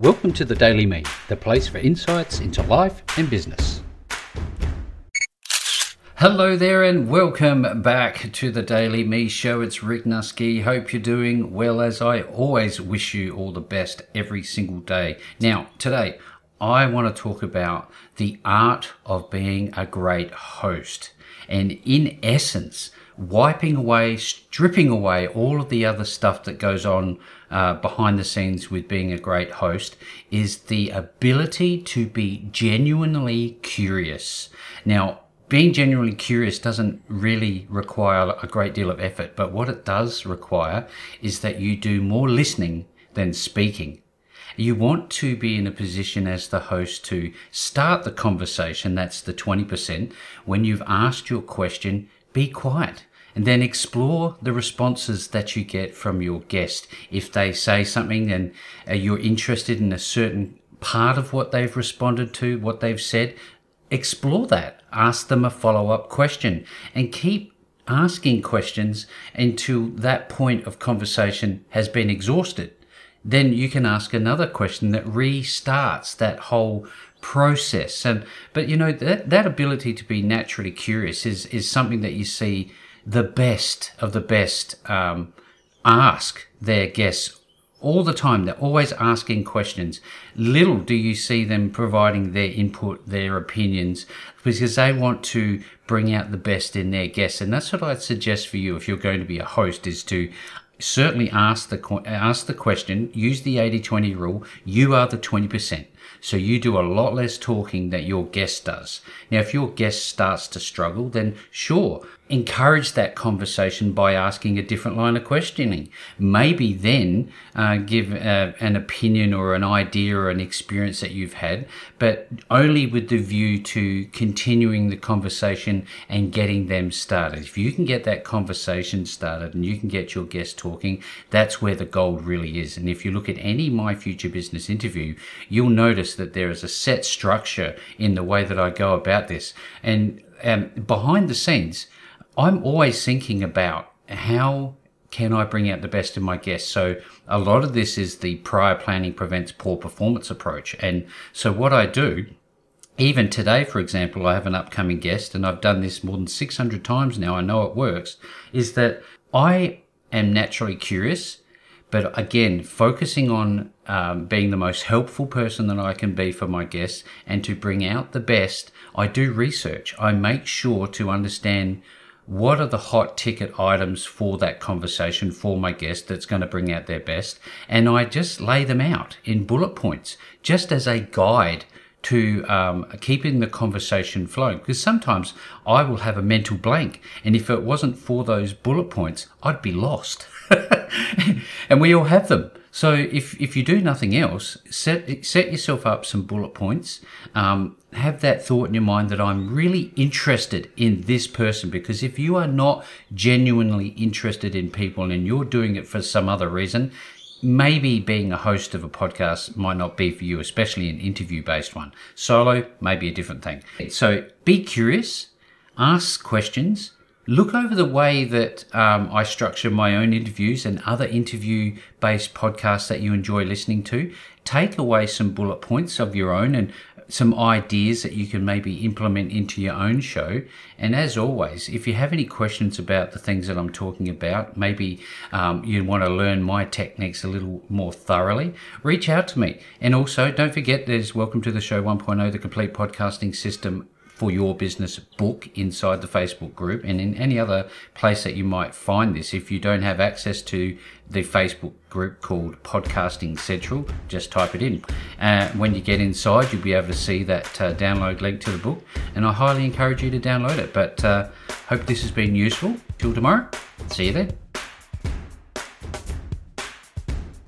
Welcome to the Daily Me, the place for insights into life and business. Hello there, and welcome back to the Daily Me Show. It's Rick Nuske. Hope you're doing well, as I always wish you all the best every single day. Now, today, I want to talk about the art of being a great host. And in essence, wiping away, stripping away all of the other stuff that goes on uh, behind the scenes with being a great host is the ability to be genuinely curious. Now, being genuinely curious doesn't really require a great deal of effort, but what it does require is that you do more listening than speaking. You want to be in a position as the host to start the conversation, that's the 20%. When you've asked your question, be quiet and then explore the responses that you get from your guest. If they say something and uh, you're interested in a certain part of what they've responded to, what they've said, explore that. Ask them a follow up question and keep asking questions until that point of conversation has been exhausted. Then you can ask another question that restarts that whole process. And but you know that that ability to be naturally curious is is something that you see the best of the best um, ask their guests all the time. They're always asking questions. Little do you see them providing their input, their opinions, because they want to bring out the best in their guests. And that's what I'd suggest for you if you're going to be a host is to certainly ask the ask the question use the 80-20 rule you are the 20% so you do a lot less talking that your guest does now if your guest starts to struggle then sure encourage that conversation by asking a different line of questioning. Maybe then uh, give uh, an opinion or an idea or an experience that you've had, but only with the view to continuing the conversation and getting them started. If you can get that conversation started and you can get your guest talking, that's where the gold really is. And if you look at any My Future Business interview, you'll notice that there is a set structure in the way that I go about this. And um, behind the scenes, I'm always thinking about how can I bring out the best in my guests? So a lot of this is the prior planning prevents poor performance approach. And so what I do, even today, for example, I have an upcoming guest and I've done this more than 600 times now. I know it works is that I am naturally curious, but again, focusing on um, being the most helpful person that I can be for my guests and to bring out the best, I do research. I make sure to understand what are the hot ticket items for that conversation for my guest that's going to bring out their best? And I just lay them out in bullet points just as a guide to um, keeping the conversation flowing. Because sometimes I will have a mental blank, and if it wasn't for those bullet points, I'd be lost. and we all have them. So if, if you do nothing else, set set yourself up some bullet points. Um, have that thought in your mind that I'm really interested in this person because if you are not genuinely interested in people and you're doing it for some other reason, maybe being a host of a podcast might not be for you, especially an interview based one. Solo may be a different thing. So be curious, ask questions, look over the way that um, I structure my own interviews and other interview based podcasts that you enjoy listening to. Take away some bullet points of your own and some ideas that you can maybe implement into your own show. And as always, if you have any questions about the things that I'm talking about, maybe um, you want to learn my techniques a little more thoroughly, reach out to me. And also, don't forget there's Welcome to the Show 1.0, the complete podcasting system for your business book inside the Facebook group and in any other place that you might find this. If you don't have access to the Facebook group called Podcasting Central, just type it in. Uh, when you get inside, you'll be able to see that uh, download link to the book, and I highly encourage you to download it. But uh, hope this has been useful. Till tomorrow, see you then.